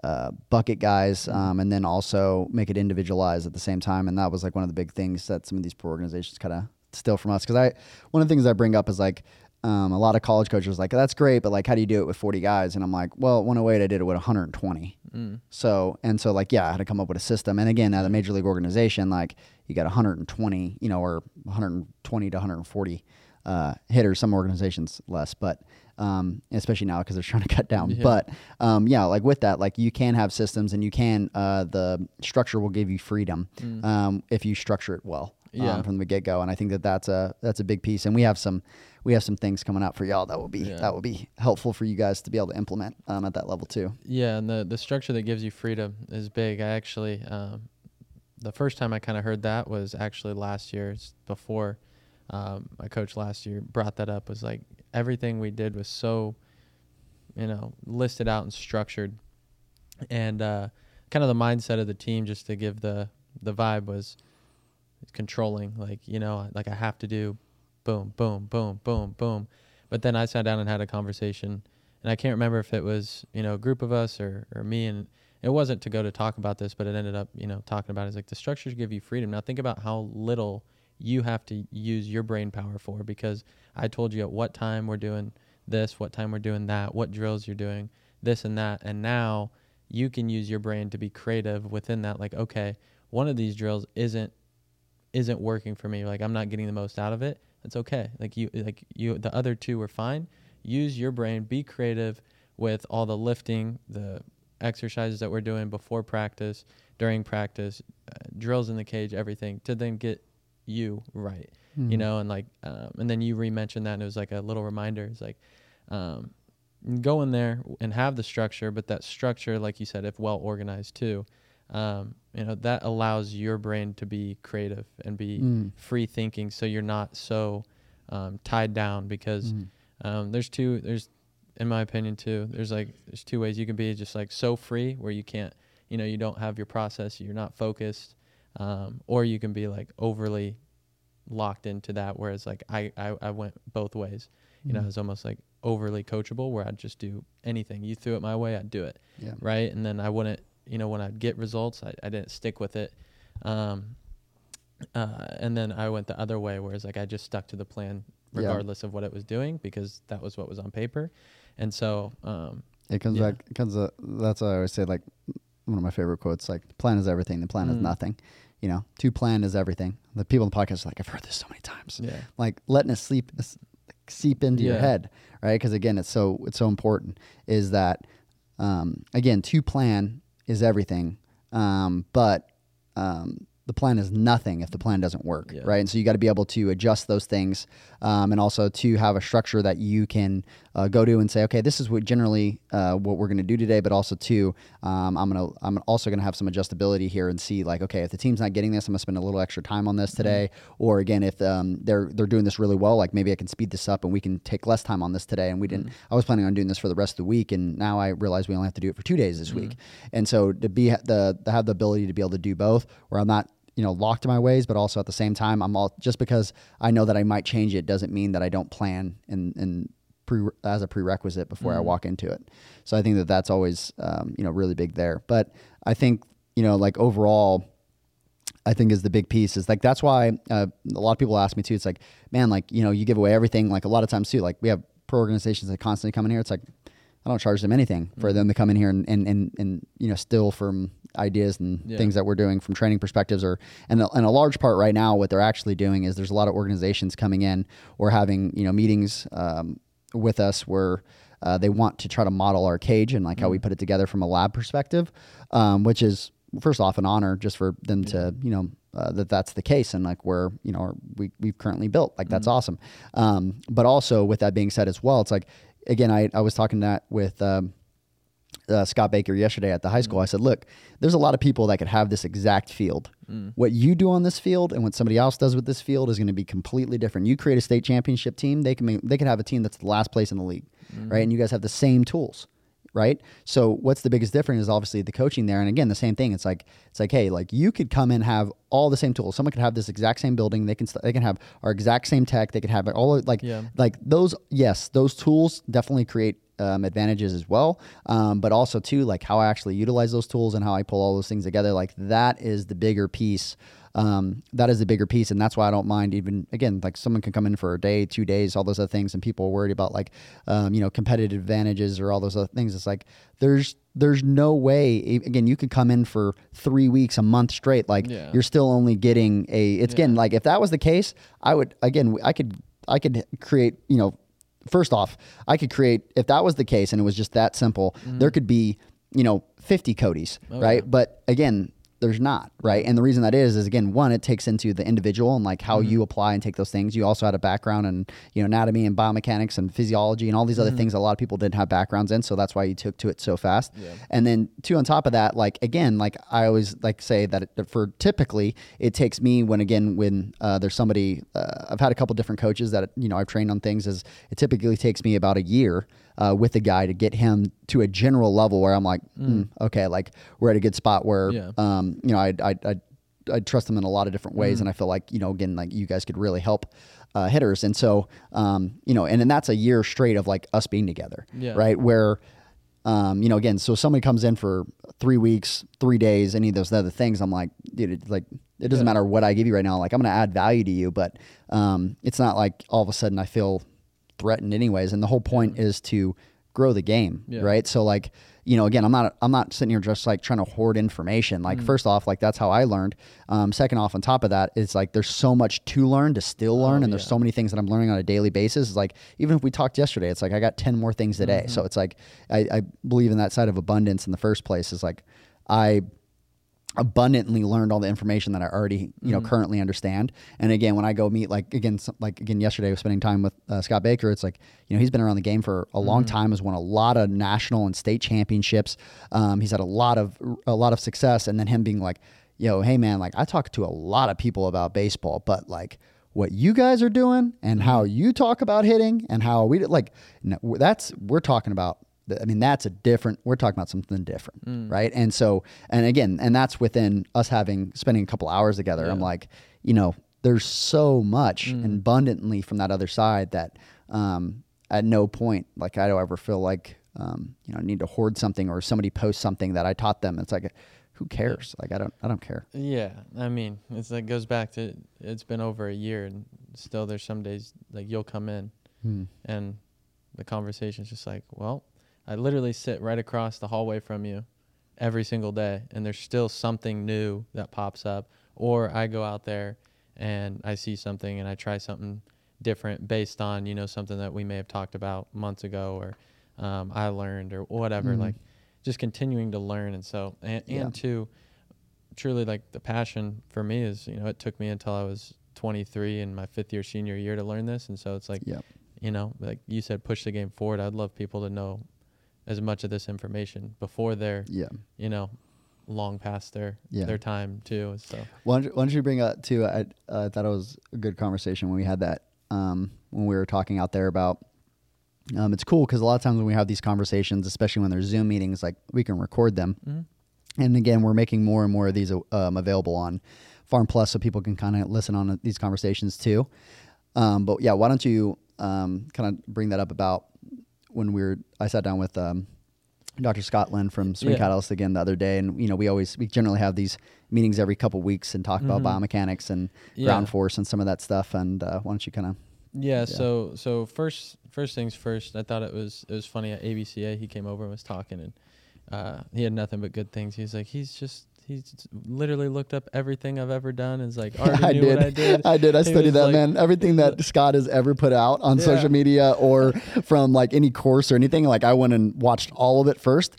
uh, bucket guys, Mm. um, and then also make it individualized at the same time. And that was like one of the big things that some of these poor organizations kind of steal from us. Because I, one of the things I bring up is like. Um, a lot of college coaches are like that's great, but like, how do you do it with 40 guys? And I'm like, well, 108, I did it with 120. Mm. So and so like yeah, I had to come up with a system. And again, at a major league organization, like you got 120, you know, or 120 to 140 uh, hitters. Some organizations less, but um, especially now because they're trying to cut down. Yeah. But um, yeah, like with that, like you can have systems, and you can uh, the structure will give you freedom um, if you structure it well. Yeah. Um, from the get go, and I think that that's a that's a big piece, and we have some we have some things coming out for y'all that will be Yeah. that will be helpful for you guys to be able to implement um, at that level too. Yeah, and the the structure that gives you freedom is big. I actually, um, the first time I kind of heard that was actually last year. It's before um, my coach last year brought that up. Was like everything we did was so, you know, listed out and structured, and uh, kind of the mindset of the team. Just to give the the vibe was controlling. Like you know, like I have to do, boom, boom, boom, boom, boom. But then I sat down and had a conversation and I can't remember if it was you know a group of us or or me and it wasn't to go to talk about this but it ended up you know talking about it. it's like the structures give you freedom now think about how little you have to use your brain power for because i told you at what time we're doing this what time we're doing that what drills you're doing this and that and now you can use your brain to be creative within that like okay one of these drills isn't isn't working for me like i'm not getting the most out of it it's okay. Like you like you the other two were fine. Use your brain be creative with all the lifting the exercises that we're doing before practice during practice uh, drills in the cage everything to then get you right you know and like um, and then you re-mentioned that and it was like a little reminder. It's like um, go in there and have the structure but that structure like you said if well organized too um, you know that allows your brain to be creative and be Mm. free thinking so you're not so um, tied down because Mm. um, there's two there's in my opinion too there's like there's two ways you can be just like so free where you can't you know you don't have your process you're not focused um, or you can be like overly locked into that whereas like I, I, I went both ways you know Mm. it's almost like overly coachable where I'd just do anything you threw it my way I'd do it Yeah. right and then I wouldn't you know when I'd get results I, I didn't stick with it um, uh, and then I went the other way whereas like I just stuck to the plan Yeah. regardless of what it was doing because that was what was on paper and so um, It comes Yeah. back. It comes. Uh, that's what I always say. Like one of my favorite quotes. Like plan is everything. The plan is Mm. nothing. You know, to plan is everything. The people in the podcast are like, I've heard this so many times. yeah Like letting it sleep, seep into your head, right? Because again, it's so it's so important. Is that um, again to plan is everything, um, but um, the plan is nothing if the plan doesn't work, Yeah. right? And so you got to be able to adjust those things, um, and also to have a structure that you can uh, go to and say, okay, this is what generally uh, what we're going to do today, but also too, um, I'm gonna I'm also going to have some adjustability here and see like, okay, if the team's not getting this, I'm gonna spend a little extra time on this today, or again, if um, they're they're doing this really well, like maybe I can speed this up and we can take less time on this today. And we didn't. I was planning on doing this for the rest of the week, and now I realize we only have to do it for two days this week. And so to be the to have the ability to be able to do both, where I'm not you know locked in my ways, but also at the same time, I'm all just because I know that I might change it doesn't mean that I don't plan and and pre, as a prerequisite before I walk into it. So I think that that's always um, you know really big there. But I think you know like overall. I think is the big piece is like that's why uh, a lot of people ask me too. It's like, man, like you know, you give away everything. Like a lot of times too, like we have pro organizations that constantly come in here. It's like I don't charge them anything for them to come in here and and and, and you know steal from ideas and Yeah. things that we're doing from training perspectives or and a, and a large part right now what they're actually doing is there's a lot of organizations coming in or having you know meetings um, with us where uh, they want to try to model our cage and like how we put it together from a lab perspective, um, which is first off an honor just for them to you know uh, that that's the case and like where you know we we've currently built. Like that's awesome. Um, but also with that being said as well, it's like again I I was talking that with. Um, uh, Scott Baker yesterday at the high school. I said, look, there's a lot of people that could have this exact field. What you do on this field and what somebody else does with this field is going to be completely different. You create a state championship team, they can make, they can have a team that's the last place in the league, right? And you guys have the same tools right? So what's the biggest difference is obviously the coaching there. And again, the same thing. It's like it's like, hey, like you could come and have all the same tools. Someone could have this exact same building. They can st- they can have our exact same tech. They could have all like Yeah. like those. Yes, those tools definitely create. Um, advantages as well, um, but also too like how I actually utilize those tools and how I pull all those things together. Like that is the bigger piece um, that is the bigger piece, and that's why I don't mind even again like someone can come in for a day, two days, all those other things, and people are worried about like um, you know competitive advantages or all those other things. It's like there's there's no way again you could come in for three weeks, a month straight, like Yeah. you're still only getting a. It's again like if that was the case, I would again I could I could create you know first off I could create if that was the case and it was just that simple, there could be you know 50 Kodees, right? But again, there's not, right? And the reason that is is again, one, it takes into the individual and like how you apply and take those things. You also had a background in you know anatomy and biomechanics and physiology and all these other things. A lot of people didn't have backgrounds in, so that's why you took to it so fast. And then two on top of that, like again, like I always like say that it, for typically it takes me when again when uh, there's somebody uh, I've had a couple different coaches that you know I've trained on things is it typically takes me about a year uh, with the guy to get him to a general level where I'm like, mm, okay, like we're at a good spot where, Yeah. um, you know, I, I, I, I trust them in a lot of different ways. And I feel like, you know, again, like you guys could really help uh, hitters. And so, um, you know, and then that's a year straight of like us being together, Yeah. right? Where, um, you know, again, so somebody comes in for three weeks, three days, any of those other things, I'm like, dude, like, it doesn't matter what I give you right now. Like, I'm going to add value to you, but um, it's not like all of a sudden I feel threatened anyways. And the whole point is to grow the game, Yeah. right? So like, you know, again, I'm not I'm not sitting here just like trying to hoard information. Like first off, like that's how I learned. Um, second off, on top of that, it's like there's so much to learn to still learn, and there's yeah. so many things that I'm learning on a daily basis. It's like even if we talked yesterday, it's like I got ten more things today. So it's like I, I believe in that side of abundance in the first place. Is like I abundantly learned all the information that I already, you know, currently understand. And again, when I go meet, like again, like again, yesterday I was spending time with uh, Scott Baker. It's like, you know, he's been around the game for a long time. Has won a lot of national and state championships. Um, he's had a lot of a lot of success. And then him being like, yo, hey man, like I talk to a lot of people about baseball, but like what you guys are doing and how you talk about hitting and how we like no, that's we're talking about I mean, that's a different. We're talking about something different, right? And so, and again, and that's within us having spending a couple hours together. I'm like, you know, there's so much and abundantly from that other side that um, at no point like I don't ever feel like um, you know I need to hoard something or somebody posts something that I taught them. It's like, who cares? Like I don't, I don't care. Yeah, I mean, it's like goes back to it's been over a year, and still there's some days like you'll come in, and the conversation's just like, well, I literally sit right across the hallway from you every single day, and there's still something new that pops up, or I go out there and I see something and I try something different based on you know something that we may have talked about months ago, or um, I learned or whatever, like just continuing to learn, and so and, Yeah. and two truly like the passion for me is you know it took me until I was 23 in my fifth year senior year to learn this. And so it's like Yep. you know like you said push the game forward. I'd love people to know as much of this information before they're Yeah. you know long past their Yeah. their time too so Why don't, you- why don't you bring up too? I uh, thought it was a good conversation when we had that um, when we were talking out there about. Um, it's cool because a lot of times when we have these conversations, especially when there's Zoom meetings, like we can record them. And again, we're making more and more of these um, available on Farm Plus, so people can kind of listen on these conversations too. Um, but yeah, why don't you um, kind of bring that up about when we were? I sat down with um, Dr. Scott Lynn from Swing Yeah. Catalyst again the other day, and you know we always we generally have these meetings every couple weeks and talk about biomechanics and Yeah. ground force and some of that stuff. And uh, why don't you kind of yeah, so so first first things first I thought it was it was funny at ABCA he came over and was talking and uh, he had nothing but good things he's like he's just he's literally looked up everything I've ever done and is like I knew did. what I did I did. I He studied that, like- man. Everything that Scott has ever put out on Yeah. social media or from like any course or anything, like I went and watched all of it first.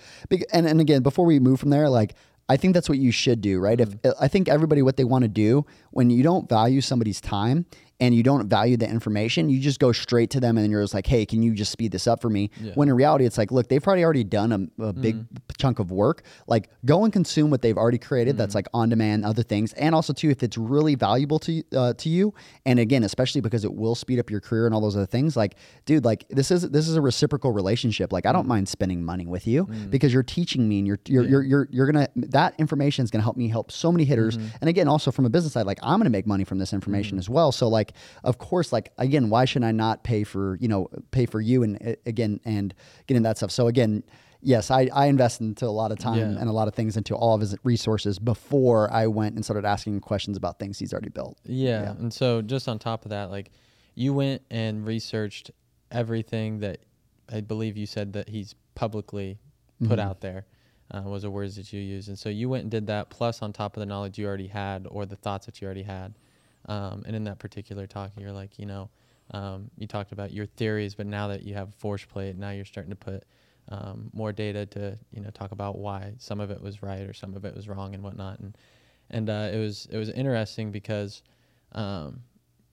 And and again, before we move from there, like I think that's what you should do, right? If mm-hmm. I think everybody what they want to do when you don't value somebody's time and you don't value the information, you just go straight to them and you're just like, hey, can you just speed this up for me? Yeah. When in reality, it's like, look, they've probably already done a, a mm. big chunk of work. Like, go and consume what they've already created. That's mm. like on demand, other things, and also too, if it's really valuable to you- uh, to you, and again, especially because it will speed up your career and all those other things. Like, dude, like this is this is a reciprocal relationship. Like, I don't mm. mind spending money with you because you're teaching me, and you're you're you're, you're you're gonna that information is gonna help me help so many hitters. Mm-hmm. And again, also from a business side, like I'm gonna make money from this information mm-hmm. as well. So like, of course, like again, why should I not pay for you know pay for you and again and get getting that stuff? So again. Yes, I, I invested into a lot of time Yeah. and a lot of things into all of his resources before I went and started asking questions about things he's already built. Yeah. And so just on top of that, like you went and researched everything that I believe you said that he's publicly put out there uh, was the words that you used. And so you went and did that plus on top of the knowledge you already had or the thoughts that you already had. Um, and in that particular talk, you're like, you know, um, you talked about your theories, but now that you have force plate, now you're starting to put um, more data to, you know, talk about why some of it was right or some of it was wrong and whatnot. And, and uh, it was, it was interesting because, um,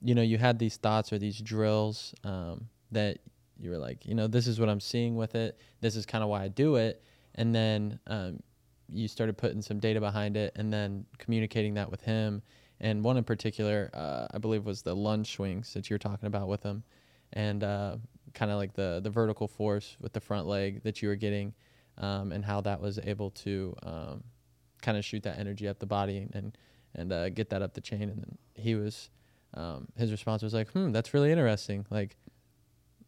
you know, you had these thoughts or these drills um, that you were like, you know, this is what I'm seeing with it. This is kind of why I do it. And then um, you started putting some data behind it and then communicating that with him. And one in particular, uh, I believe, was the lunge swings that you were talking about with him, and uh, kind of like the the vertical force with the front leg that you were getting, um, and how that was able to um, kind of shoot that energy up the body and and uh, get that up the chain. And then he was, um, his response was like, "Hmm, that's really interesting." Like,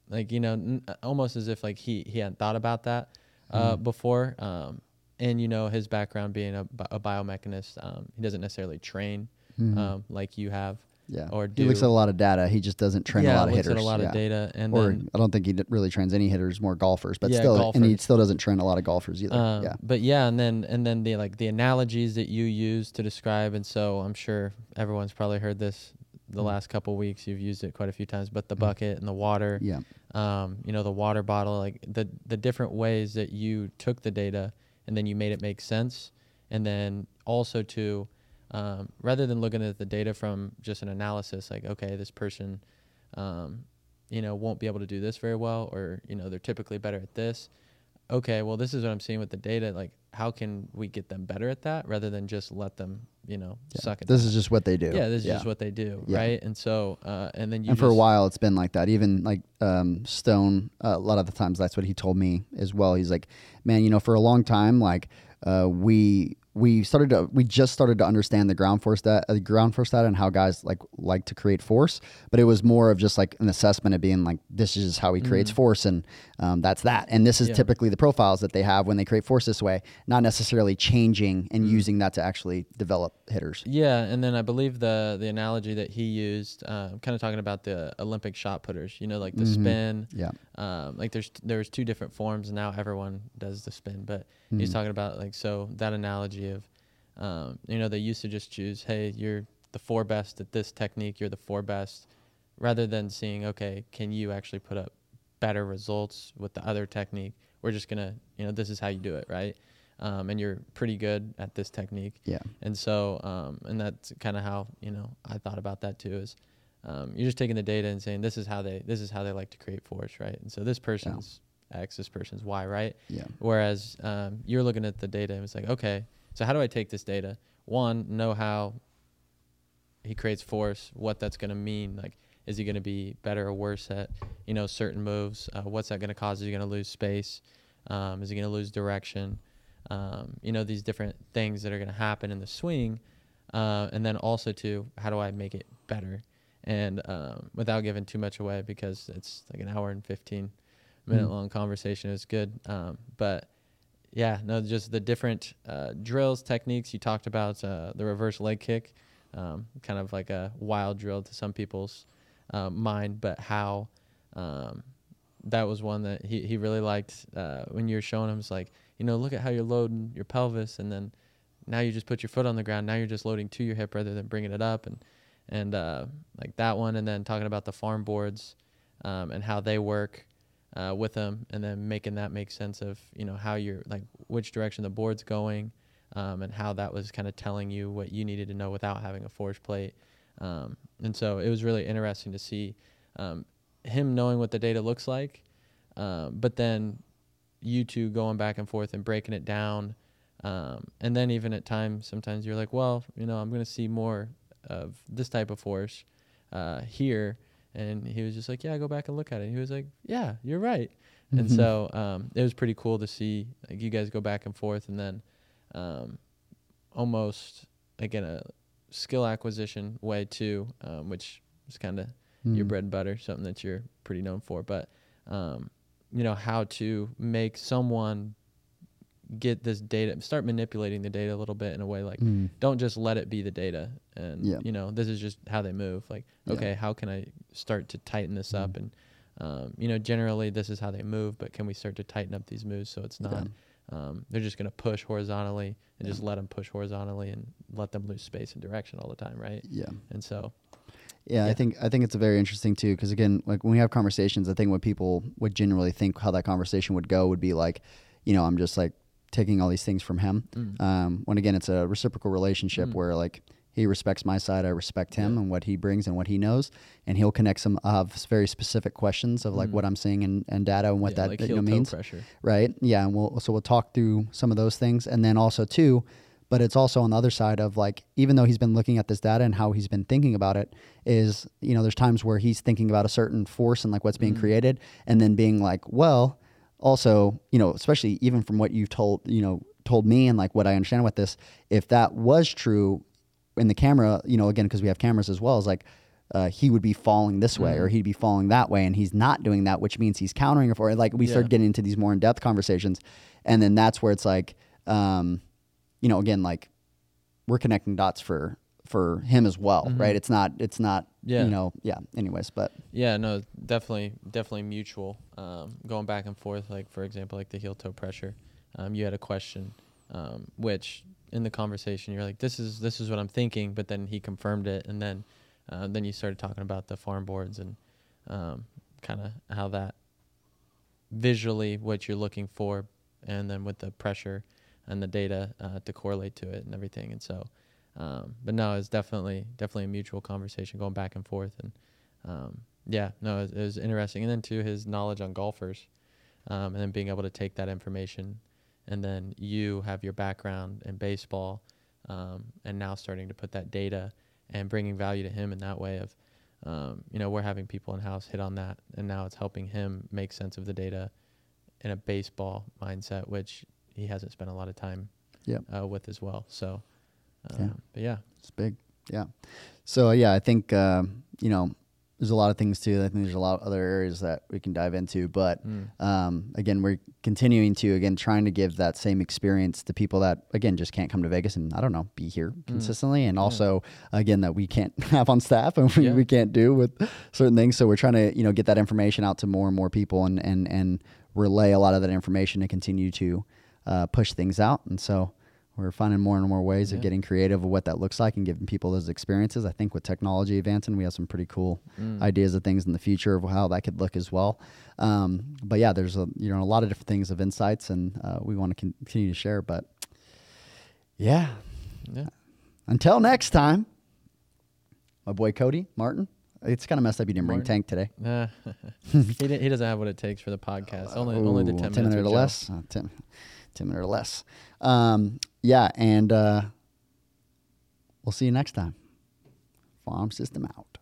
like you know, n- almost as if like he he hadn't thought about that uh, before. Um, and you know, his background being a, bi- a biomechanist, um, he doesn't necessarily train um, like you have. Yeah. Or he looks at a lot of data. He just doesn't train yeah, a lot of looks hitters. at a lot yeah. of data, and or then I don't think he d- really trains any hitters, more golfers, but Yeah, still, and he still doesn't train a lot of golfers either. Um, yeah. But yeah, and then and then the like the analogies that you use to describe, and so I'm sure everyone's probably heard this the Mm. last couple weeks. You've used it quite a few times, but the bucket and the water, Yeah. um, you know, the water bottle, like the the different ways that you took the data and then you made it make sense, and then also to um, rather than looking at the data from just an analysis, like okay, this person, um, you know, won't be able to do this very well, or you know, they're typically better at this. Okay, well, this is what I'm seeing with the data. Like, how can we get them better at that rather than just let them, you know, Yeah. suck at This that? is just what they do. yeah, this is just what they do, Yeah. right? And so, uh, and then you and for a while, it's been like that. Even like um, Stone, uh, a lot of the times, that's what he told me as well. He's like, man, you know, for a long time, like uh, we we started to we just started to understand the ground force that uh, the ground force data and how guys like like to create force, but it was more of just like an assessment of being like this is how he creates force and um, that's that. And this is Mm. Yeah. typically the profiles that they have when they create force this way, not necessarily changing and using that to actually develop hitters. Yeah, and then I believe the the analogy that he used, uh, kind of talking about the Olympic shot putters. You know, like the spin. Yeah. Um, like there's there's two different forms, and now everyone does the spin. But he's talking about like so that analogy of, um, you know, they used to just choose, hey, you're the four best at this technique, you're the four best, rather than seeing, okay, can you actually put up better results with the other technique? We're just gonna, you know, this is how you do it, right? Um, and you're pretty good at this technique. Yeah. And so, um, and that's kind of how you know I thought about that too. Is um, you're just taking the data and saying this is how they this is how they like to create force, right? And so this person's X, this person's Y, right? Yeah. Whereas um, you're looking at the data and it's like, okay, so how do I take this data? One, know how he creates force, what that's going to mean. Like, is he going to be better or worse at, you know, certain moves? Uh, what's that going to cause? Is he going to lose space? Um, is he going to lose direction? Um, you know, these different things that are going to happen in the swing. Uh, and then also, too, how do I make it better? And um, without giving too much away, because it's like an hour and 15 minute long conversation, it was good. Um, but yeah, no, just the different uh, drills, techniques. You talked about uh, the reverse leg kick, um, kind of like a wild drill to some people's uh, mind, but how um, that was one that he, he really liked uh, when you were showing him. It's like, you know, look at how you're loading your pelvis, and then now you just put your foot on the ground. Now you're just loading to your hip rather than bringing it up, and and uh, like that one, and then talking about the farm boards um, and how they work uh, with them, and then making that make sense of you know how you're like which direction the board's going, um, and how that was kind of telling you what you needed to know without having a force plate. Um, and so it was really interesting to see um, him knowing what the data looks like, um, but then you two going back and forth and breaking it down. Um, and then even at times, sometimes you're like, well, you know, I'm going to see more of this type of force uh, here. And he was just like, yeah, go back and look at it. He was like, yeah, you're right. And Mhm. so um, it was pretty cool to see like you guys go back and forth, and then um, almost again a skill acquisition way too, um, which is kind of your Mm. bread and butter, something that you're pretty known for. But um, you know how to make someone get this data, start manipulating the data a little bit in a way like Mm. don't just let it be the data and Yeah. you know this is just how they move like Yeah. okay how can i start to tighten this up Mhm. and um, you know generally this is how they move but can we start to tighten up these moves so it's not um, they're just going to push horizontally and just let them push horizontally and let them lose space and direction all the time right Yeah. and so Yeah, I think I think it's a very interesting too because again, like when we have conversations, I think what people would generally think how that conversation would go would be like, you know, I'm just like taking all these things from him. mm, Um, when again, it's a reciprocal relationship Mm. where like he respects my side, I respect him Yeah. and what he brings and what he knows, and he'll connect some of very specific questions of like Mm. what I'm seeing and, and data and what yeah, that like you know, means pressure right? Yeah, and we'll so we'll talk through some of those things, and then also too, but it's also on the other side of like even though he's been looking at this data and how he's been thinking about it is you know there's times where he's thinking about a certain force and like what's being Mhm. created, and then being like, well, also you know especially even from what you've told you know told me and like what I understand with this, if that was true in the camera, you know, again because we have cameras as well, is like. Uh, he would be falling this way or Mhm. he'd be falling that way and he's not doing that which means he's countering it for like we Yeah. start getting into these more in-depth conversations and then that's where it's like um, you know again like we're connecting dots for for him as well Mhm. right it's not it's not Yeah. you know yeah anyways but Yeah, no, definitely, definitely mutual. Um, going back and forth, like for example, like the heel toe pressure. Um, you had a question, um, which in the conversation you're like, "This is this is what I'm thinking," but then he confirmed it, and then uh, then you started talking about the farm boards and um, kind of how that visually what you're looking for, and then with the pressure and the data uh, to correlate to it and everything, and so. Um, but no, it's definitely definitely a mutual conversation going back and forth, and um, yeah, no, it, was- it was interesting. And then too, his knowledge on golfers, um, and then being able to take that information, and then you have your background in baseball, um, and now starting to put that data and bringing value to him in that way of, um, you know, we're having people in house hit on that, and now it's helping him make sense of the data in a baseball mindset, which he hasn't spent a lot of time Yep. uh, with as well. So, um, Yeah. but yeah, it's big. Yeah. So yeah i think um, you know there's a lot of things too. I think there's a lot of other areas that we can dive into. But Mm. um, again we're continuing to again trying to give that same experience to people that again just can't come to vegas and i don't know be here consistently. And also again that we can't have on staff and we, Yeah. we can't do with certain things. So we're trying to you know get that information out to more and more people and and and relay a lot of that information to continue to uh, push things out. And so we're finding more and more ways of getting creative of what that looks like and giving people those experiences. I think with technology advancing, we have some pretty cool Mm. ideas of things in the future of how that could look as well. Um, but yeah, there's a you know a lot of different things of insights, and uh, we want to continue to share. But yeah, yeah. until next time, my boy Kodee Martin. It's kind of messed up you didn't bring Tank today. Nah, he he doesn't have what it takes for the podcast. Only only the ten, 10 minutes minute with or less. Uh, 10, 10 minute or less. Um, yeah, and uh, we'll see you next time. Farm System out.